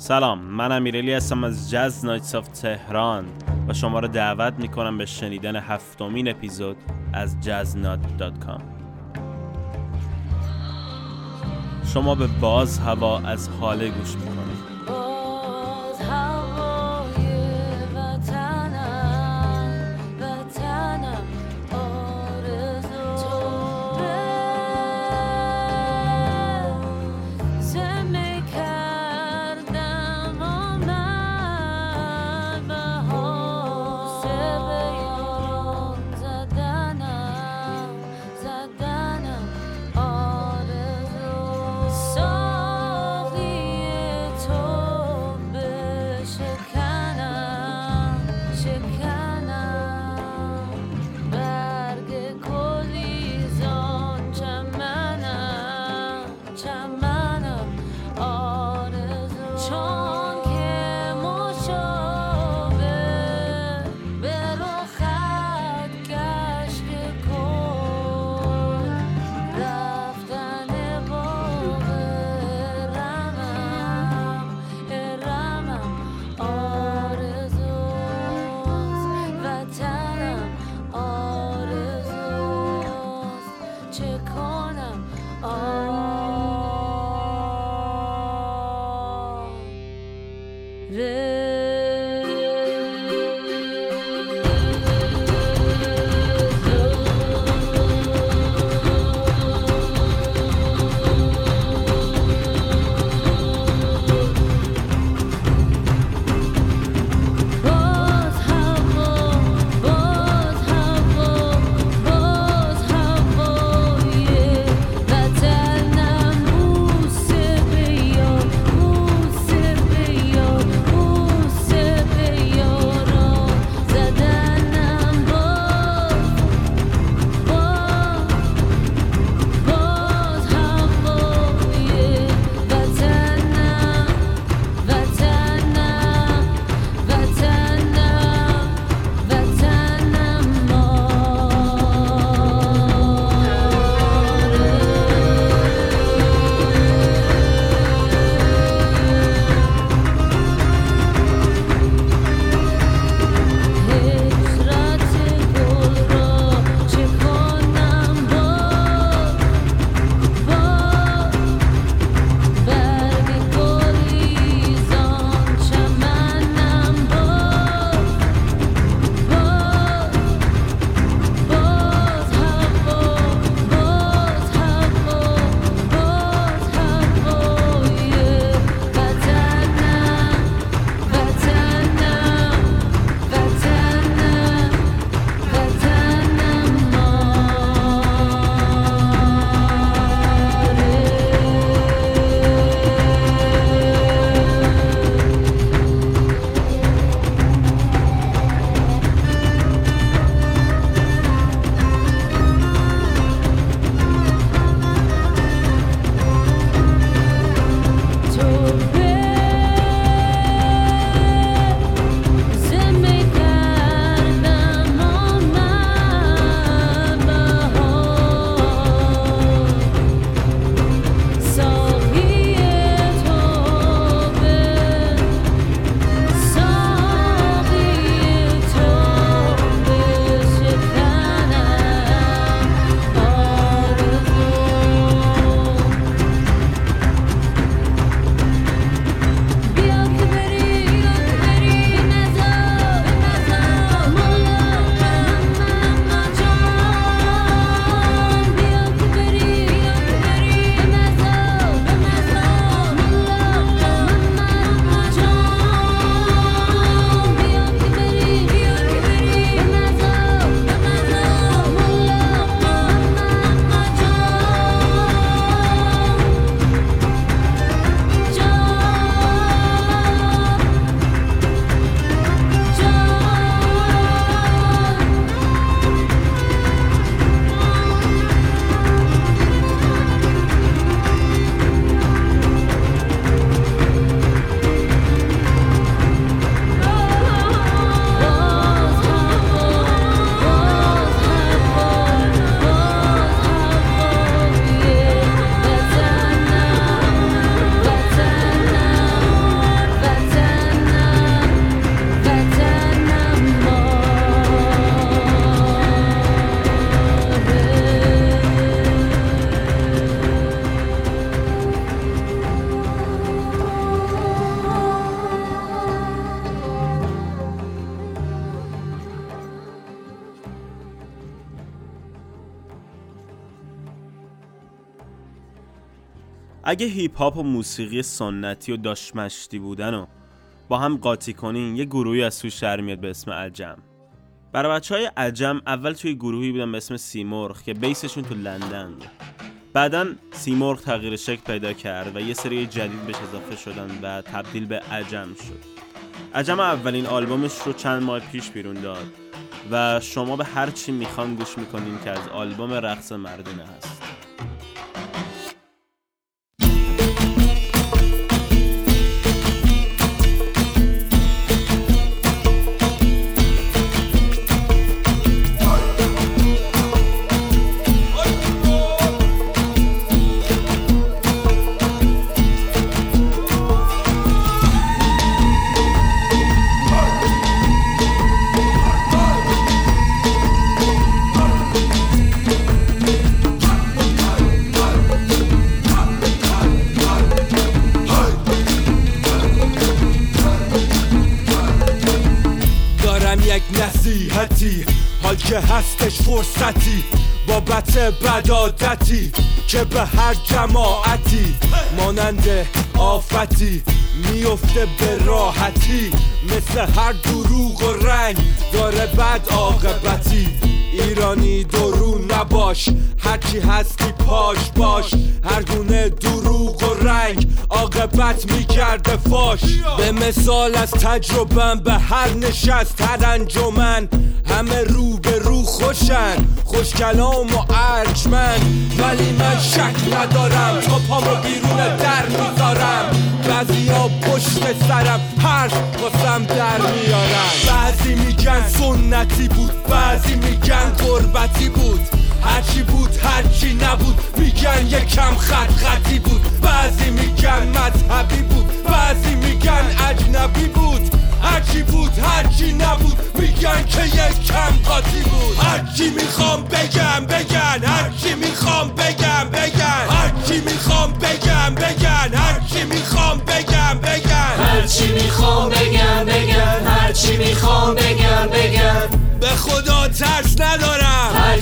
سلام من امیرعلی هستم از جز نایتس آف تهران و شما رو دعوت می‌کنم به شنیدن هفتمین اپیزود از جزنات.com شما به باز هوا از حاله گوش می‌کنید. باز اگه هیپ هاپ و موسیقی سنتی و داشمشتی بودن و با هم قاطی کنین یه گروهی از توش در میاد به اسم عجم. برای بچه های عجم اول توی گروهی بودن به اسم سیمرغ که بیسشون تو لندن. بود بعدا سیمرغ تغییر شکل پیدا کرد و یه سری جدید بهش اضافه شدن و تبدیل به عجم شد. عجم اولین آلبومش رو چند ماه پیش بیرون داد و شما به هر چی می‌خوان گوش می‌کنین که از آلبوم رقص مردونه هست. که به هر جماعتی مانند آفتی میفته به راحتی مثل هر دروغ و رنگ داره بد عاقبتی. ایرانی درو نباش. هرچی هستی پاش باش. هر گونه دروغ و رنگ عاقبت می‌کرده فاش. به مثال از تجربم به هر نشست هر انجمن همه رو به رو خوشن. خوش کلام و ارجمند ولی من شک ندارم تا پامو بیرون در می‌ذارم. بعضی ها پشت سرم حرف واسم در میارم بعضی میگن سنتی بود بعضی میگن قربتی بود. هرچی بود هرچی نبود میگن یکم خط خطی بود. بعضی میگن مذهبی بود بعضی میگن اجنبی بود. هرچی بود هرچی نبود میگن که یک کم قاطی بود. هرچی می‌خوام بگم بگن. هرچی می‌خوام بگم بگن. هرچی می‌خوام بگم بگن. هرچی می‌خوام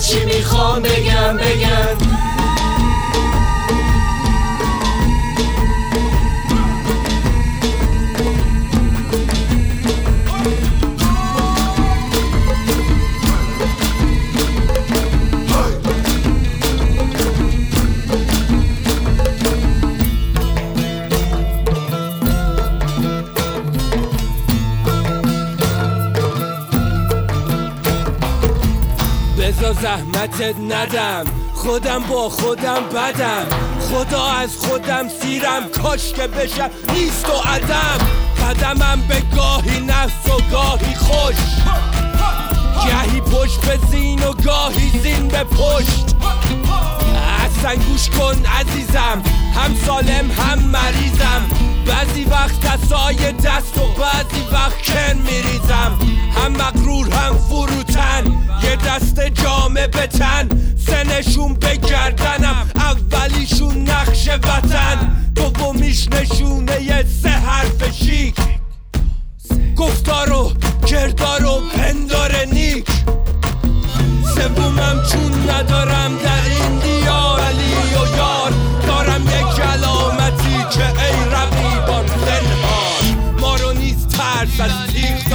هرچی می‌خوام بگم بگم. زحمتت ندم. خودم با خودم بدم. خدا از خودم سیرم. کاش که بشم نیست و عدم. قدمم به گاهی نفس و گاهی خوش. گهی پشت به زین و گاهی زین به پشت. اصلا گوش کن عزیزم. هم سالم هم مریضم. بعضی وقت دستای دست و بعضی وقت کن میریزم. هم مغرور هم فروتن. یه دست جامه به تن. سنشون به گردنم. اولیشون نقش وطن. دومیش نشونه یه سه حرف شیک. گفتار و کردار و پندار نیک. سومم چون ندارم در این دیار علی و یار ترس از تیغ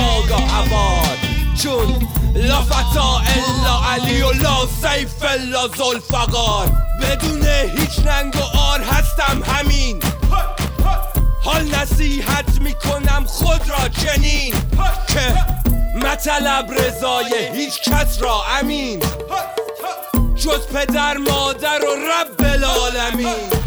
چون لا فتا الا علی و لا سیف الا زلفقار بدون هیچ ننگ و آر هستم همین. حال نصیحت می‌کنم خود را چنین که مطلب رضای هیچ کس را امین. جز پدر مادر و رب العالمین.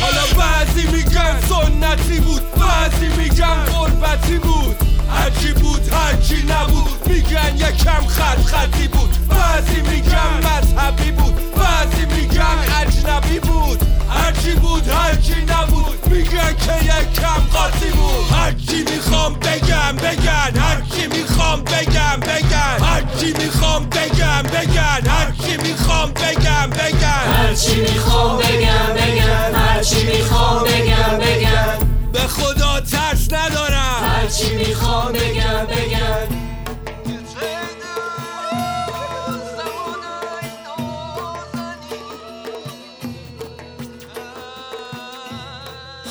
حالا بعضی میگن سنتی بود بعضی میگن قربتی بود هرچی بود هرچی نبود. میگن یکم خط خطی بود. بعضی میگن مذهبی بود. بعضی میگن اجنبی بود. هرچی بود هرچی نبود. میگن که یکم قاطی بود. هرچی می‌خوام بگم بگن. هرچی می‌خوام بگم بگن. هرچی می‌خوام بگم بگن. هرچی می‌خوام بگم بگن. هرچی می‌خوام بگم بگم هرچی می‌خوام بگم بگم به خدا ترس ندارم. هرچی می‌خوام بگم بگم.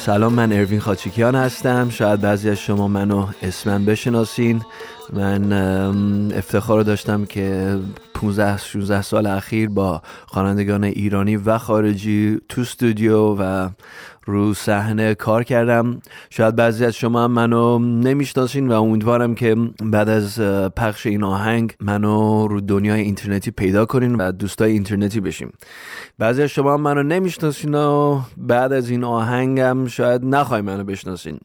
سلام من اروین خاچیکیان هستم. شاید بعضی از شما منو اسمم بشناسین. من افتخار داشتم که 15 16 سال اخیر با خوانندگان ایرانی و خارجی تو استودیو و رو صحنه کار کردم. شاید بعضی از شما هم منو نمی‌شناسین و امیدوارم که بعد از پخش این آهنگ منو رو دنیای اینترنتی پیدا کنین و دوستای اینترنتی بشیم. بعضی از شما هم منو نمی‌شناسین و بعد از این آهنگم شاید نخوای منو بشناسین.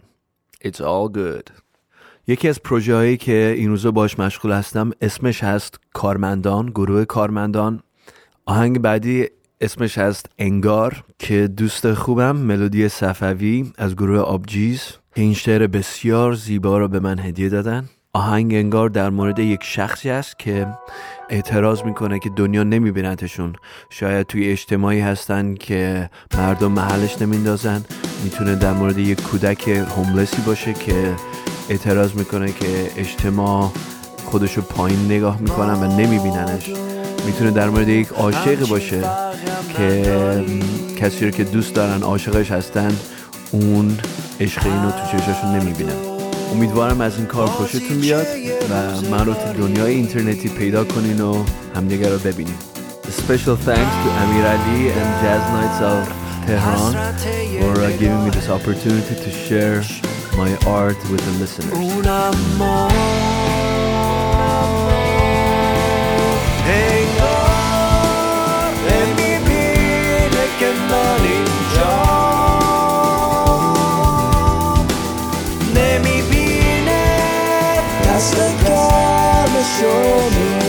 It's all good. یکی از پروژه هایی که این روزا باش مشغول هستم اسمش هست کارمندان گروه کارمندان. آهنگ بعدی اسمش هست انگار که دوست خوبم ملودی صفوی از گروه آبجیز. که این شعر بسیار زیبا رو به من هدیه دادن. آهنگ انگار در مورد یک شخصی است که اعتراض می‌کنه که دنیا نمیبینتشون شاید توی اجتماعی هستن که مردم محلش نمیندازن. می‌تونه در مورد یک کودک هوملسی باشه که اعتراض می‌کنه که اجتماع خودشو پایین نگاه می‌کنن و نمیبیننش. می‌تونه در مورد یک عاشق باشه که کسی رو که دوست دارن عاشقش هستن اون عشق اینو تو چشاشون نمی‌بینن امیدوارم از این کار خوشتون بیاد و من رو تو دنیای اینترنتی پیدا کنین و همدیگه رو ببینین Special thanks to Amir Ali and Jazz Nights of Tehran for uh, giving me this opportunity to share my art with the listeners. گرمشو می‌خوام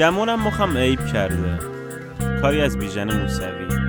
گمونم مخم عیب کرده. کاری از بیژن موسوی.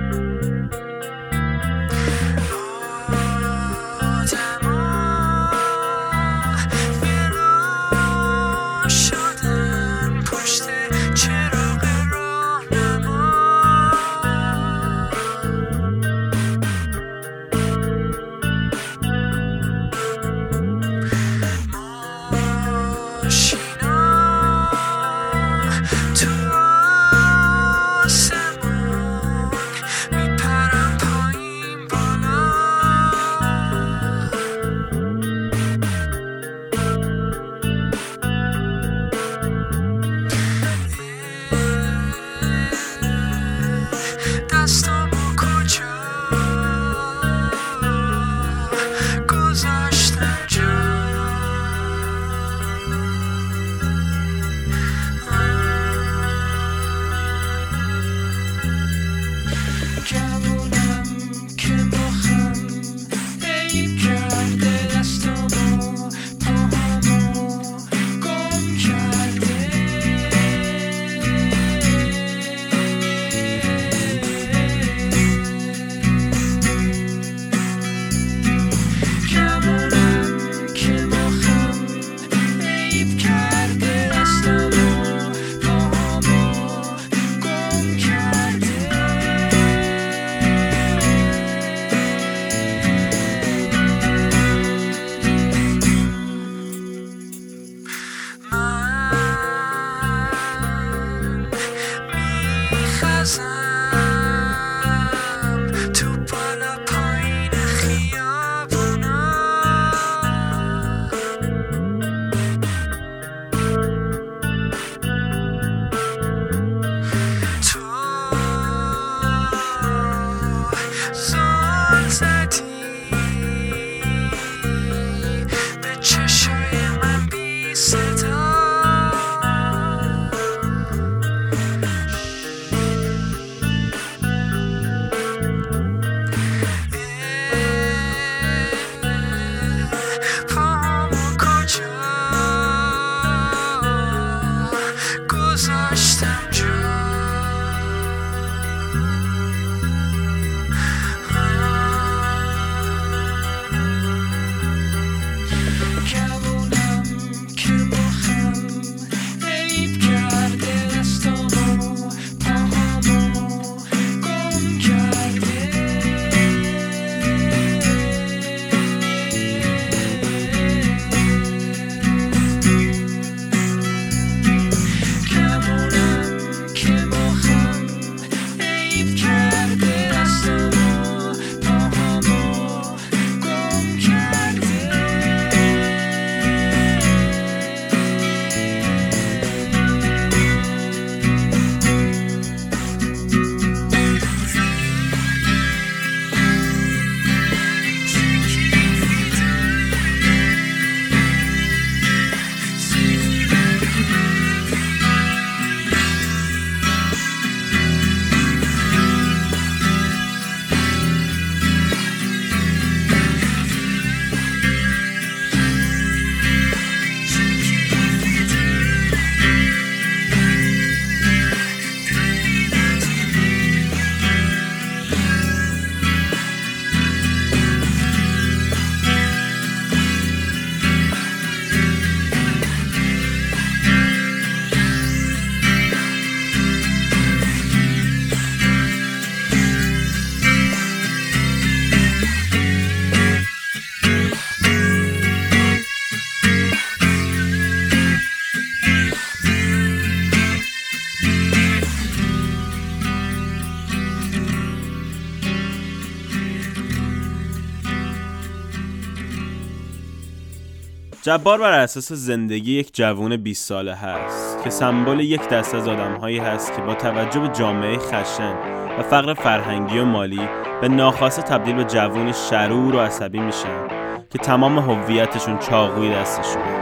جبار بر اساس زندگی یک جوون 20 ساله هست که سمبل یک دست از آدمهایی هست که با توجه به جامعه خشن و فقر فرهنگی و مالی به ناخواسته تبدیل به جوونی شرور و عصبی میشن که تمام هویتشون چاقوی دستشونه.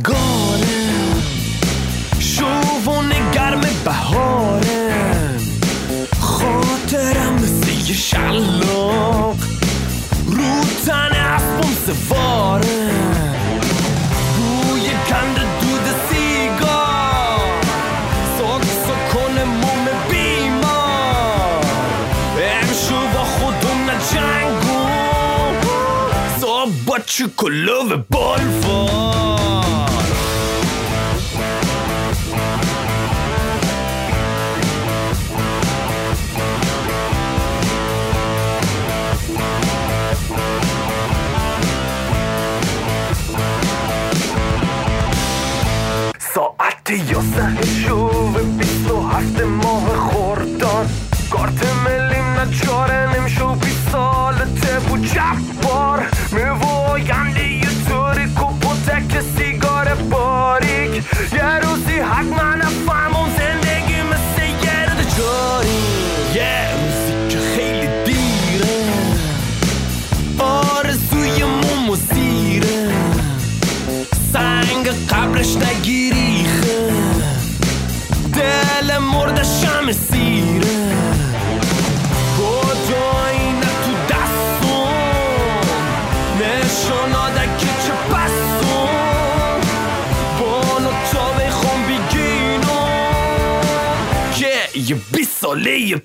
سیگارم شوونه گرم بهارم خاطرم مثل یه شلاق. رو تن اسبم سوارم بوی گند دود سیگار. ساکسو کنه موم بیمار. امشو با خودم نه جنگو. سا با چکلو بالفار یازده شوه بیست و هفت ماه خوردان کارت ملیم نچاره نمیشو بی سالته بود جبار میواینده یه طوری کپوتک سیگار باریک یه روزی حتما نفهمم alheio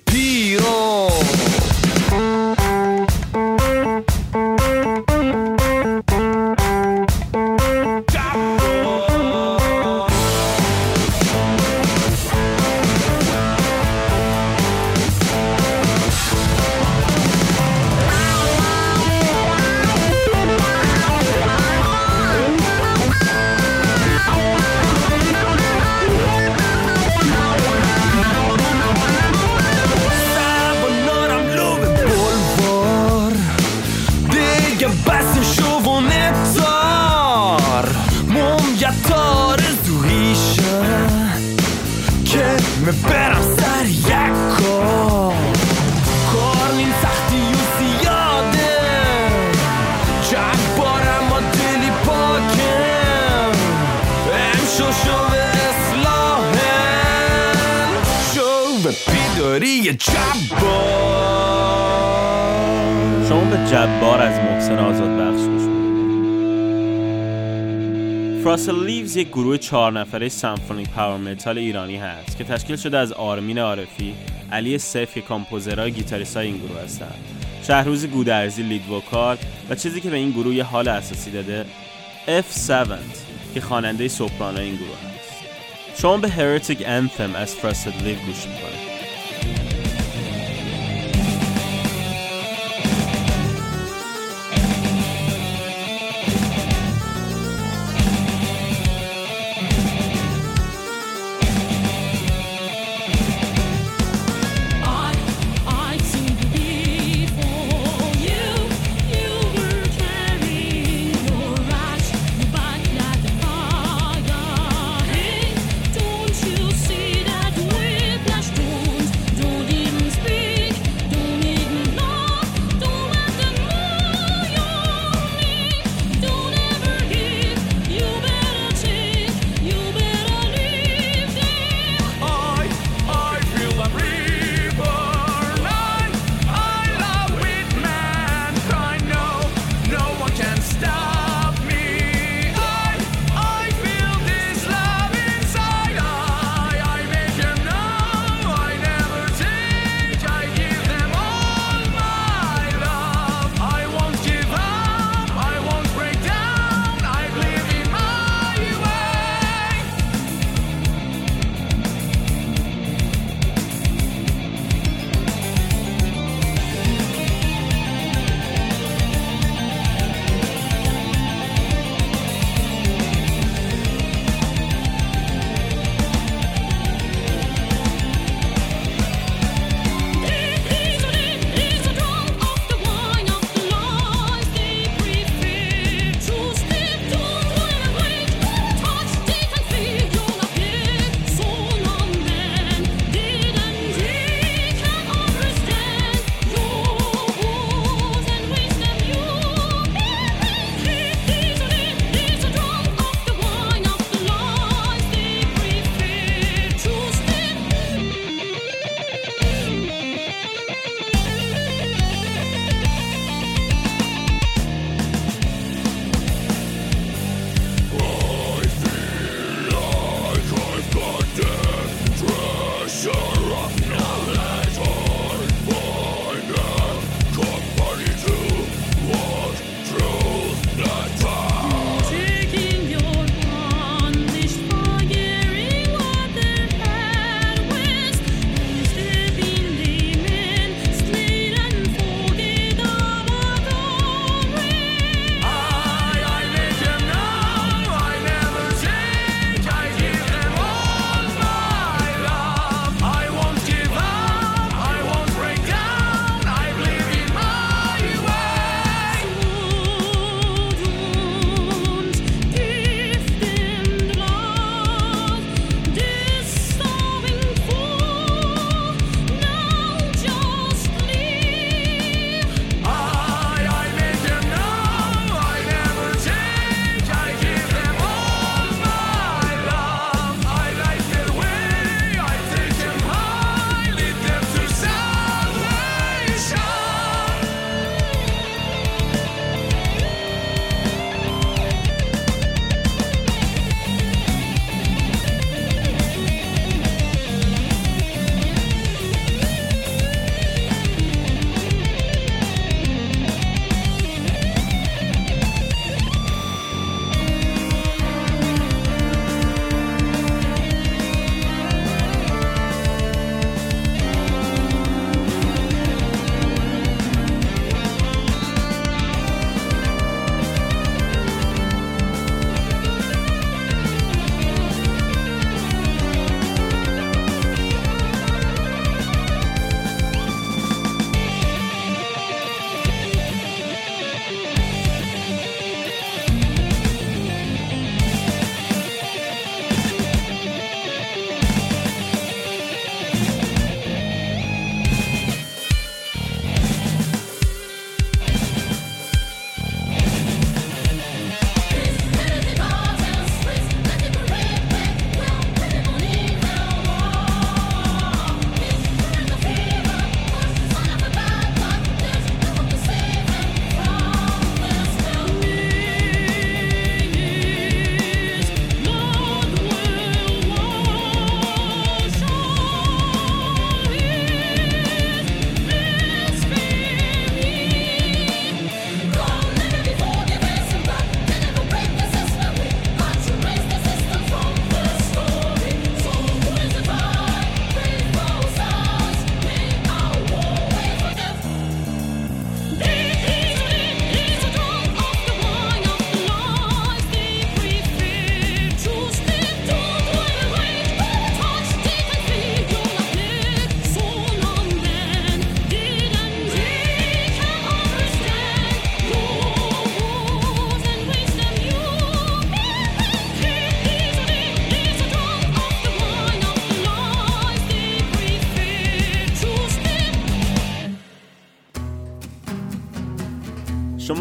بیداری جبار. شما به جبار از محسن آزاد بخش گوش. فراسل لیوز یک گروه چهار نفره سمفونیک پاور متال ایرانی هست که تشکیل شده از آرمین عارفی، علی سیف که کامپوزرهای گیتاریست این گروه هستند شهروز گودرزی لید وکال و چیزی که به این گروه یه حال اساسی داده F7 که خواننده سوپرانو این گروه هست. شما به هرتیک انثم از فراسل لیو گوش می‌کنید.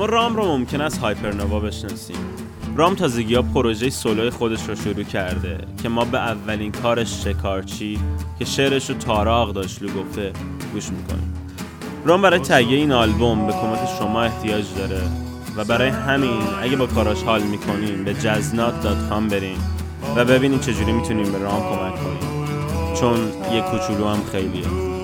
رام رو ممکن است هایپرنوا بشناسیم. رام تازگی ها پروژه سولو خودش رو شروع کرده که ما به اولین کارش شکارچی که شعرش رو تاراق داشلو گفته گوش می‌کنیم. رام برای تهیه این آلبوم به کمک شما احتیاج داره و برای همین اگه با کاراش حال می‌کنیم به جزنات دات کام بریم و ببینیم چجوری می‌تونیم به رام کمک کنیم. چون یه کوچولو هم خیلیه.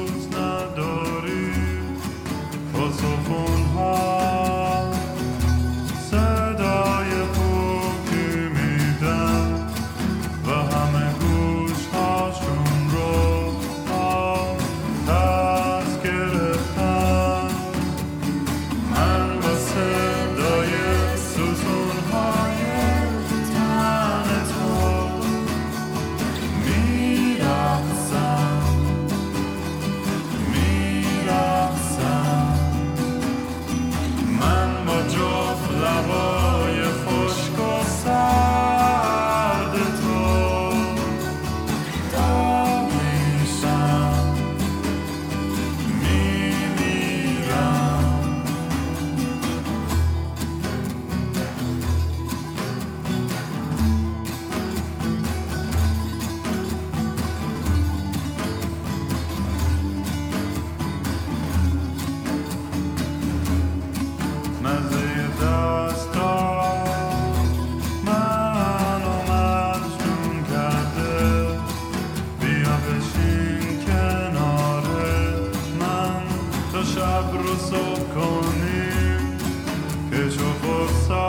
of silence.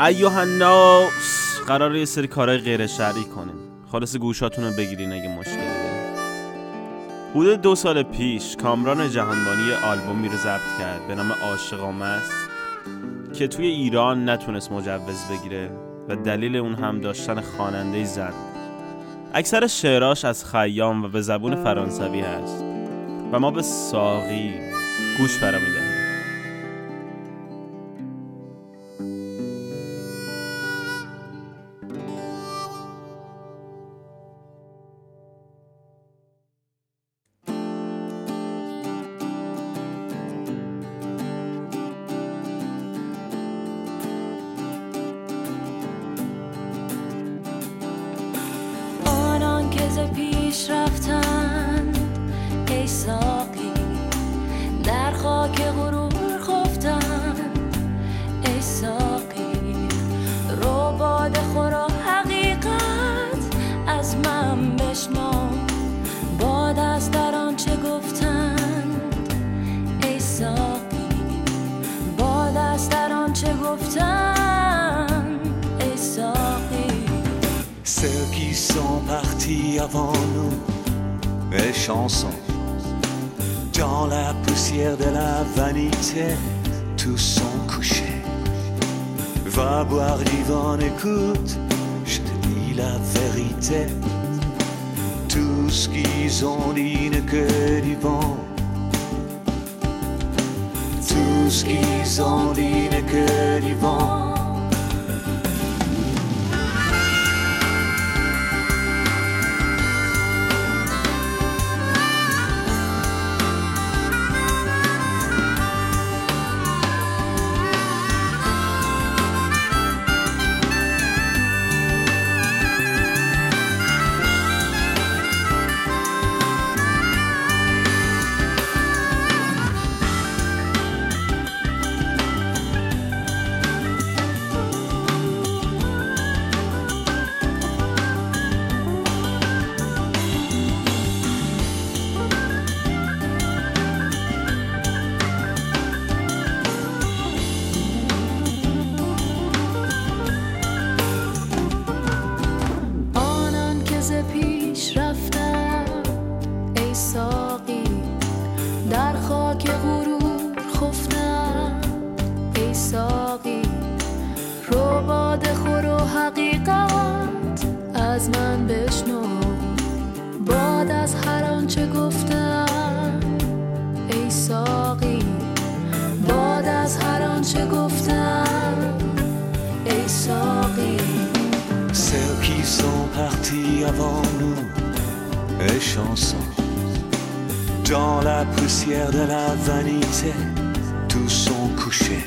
ایوه الناس. قراره یه سری کارهای غیر شرعی کنیم. خالص گوشاتون رو بگیرین اگه مشکلی دارید حدود دو سال پیش کامران جهانبانی آلبومی رو ضبط کرد به نام عاشقام است که توی ایران نتونست مجوز بگیره و دلیل اون هم داشتن خواننده زن. اکثر شعراش از خیام و به زبون فرانسوی هست و ما به ساقی گوش فرا Va boire du vent, écoute, je te dis la vérité. Tout ce qu'ils ont dit n'est que du vent. Tout ce qu'ils ont dit n'est que du vent. Avant nous, les chansons. Dans la poussière de la vanité, tous sont couchés.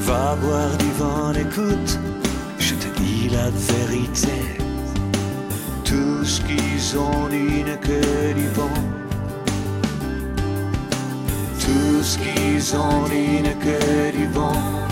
Va boire du vent, écoute, je te dis la vérité. Tout ce qu'ils ont dit n'est que du vent. Tout ce qu'ils ont dit n'est que du vent.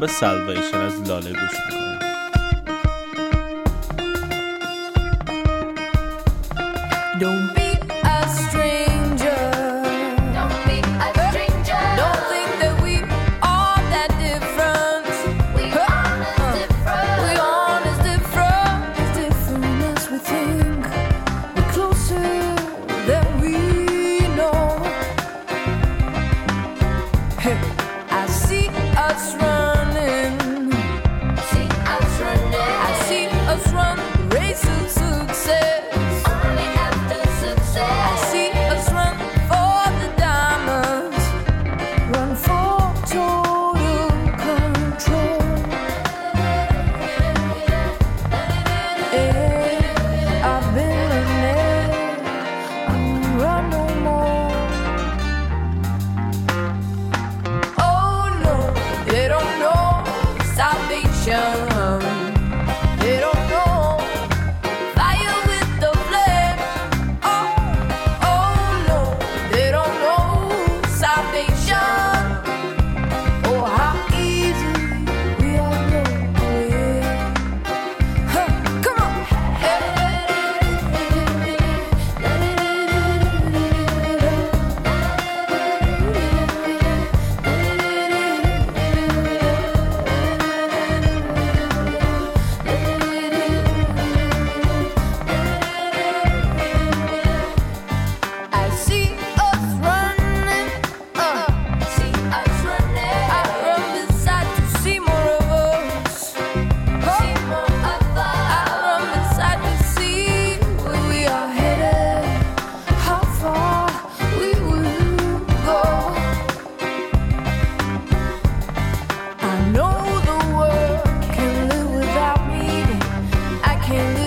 به سلویشن از لاله گوش می‌کنید can't.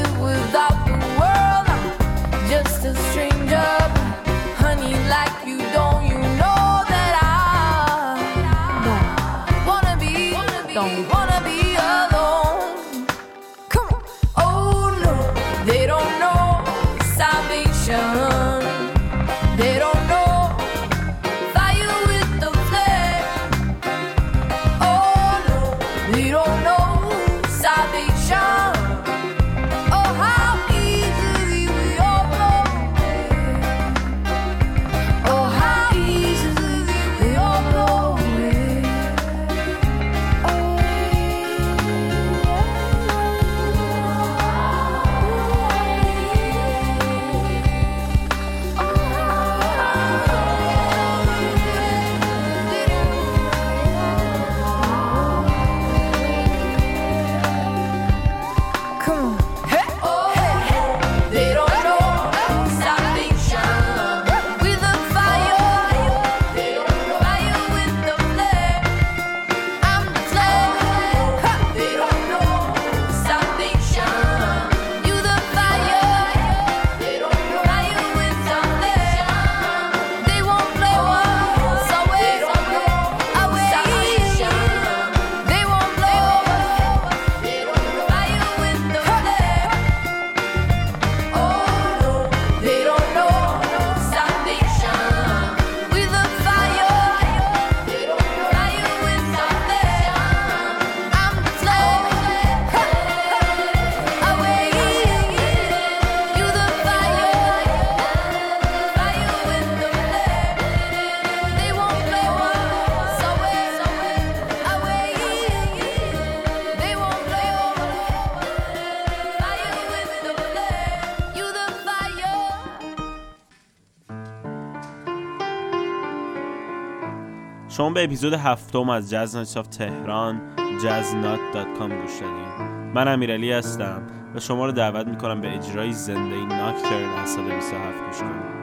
به اپیزود هفتم از جاز نایتس تهران jazznut.com گوش دادین من امیرعلی هستم و شما رو دعوت می‌کنم به اجرای زنده ناکترن از سال 27 گوش کنید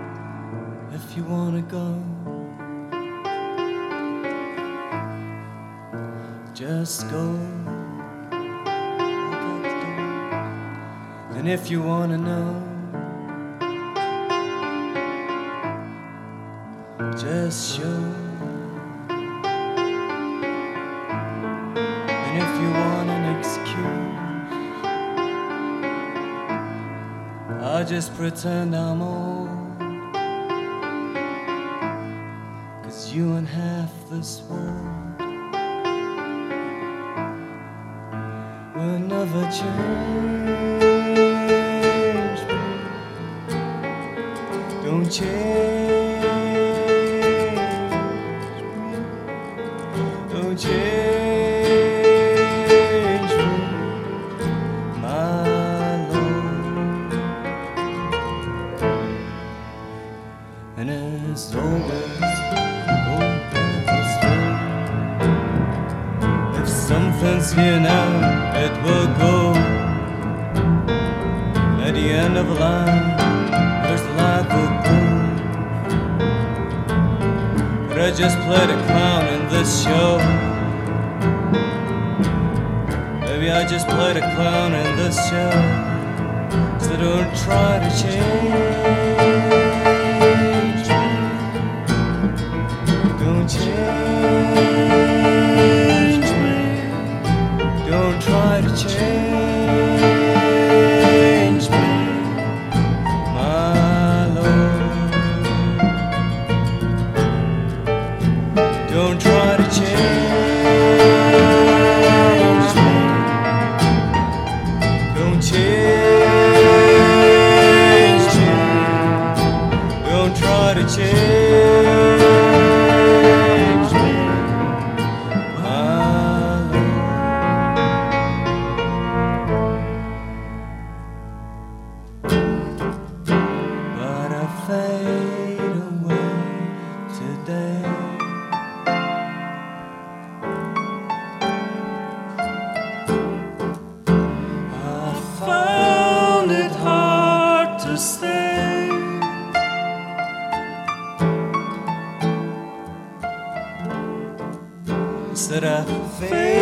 If you wanna go, just go. And if you wanna know, just show. If you want an excuse, I just pretend I'm old. Cause you and half this world will never change. Don't change show. So don't try to change a face.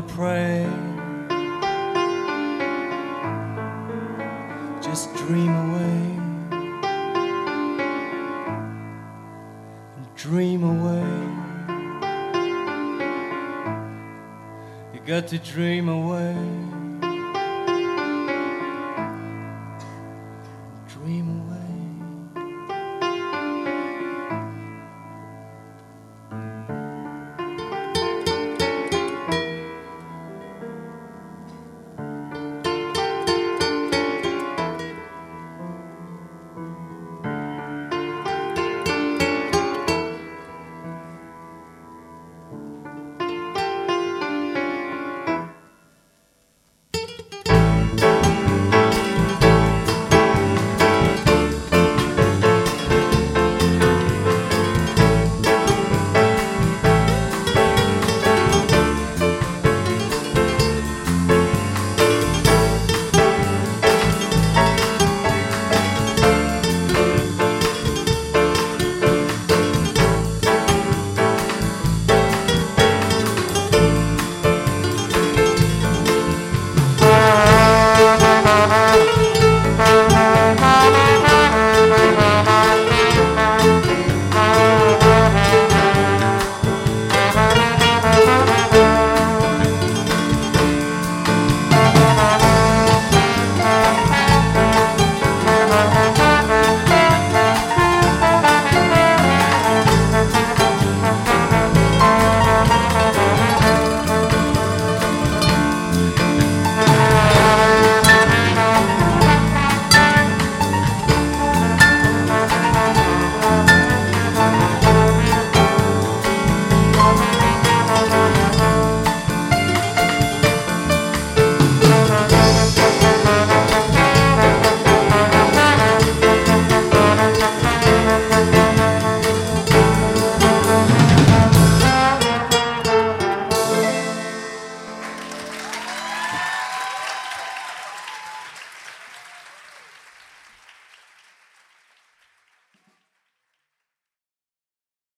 to pray. Just dream away. Dream away. You got to dream.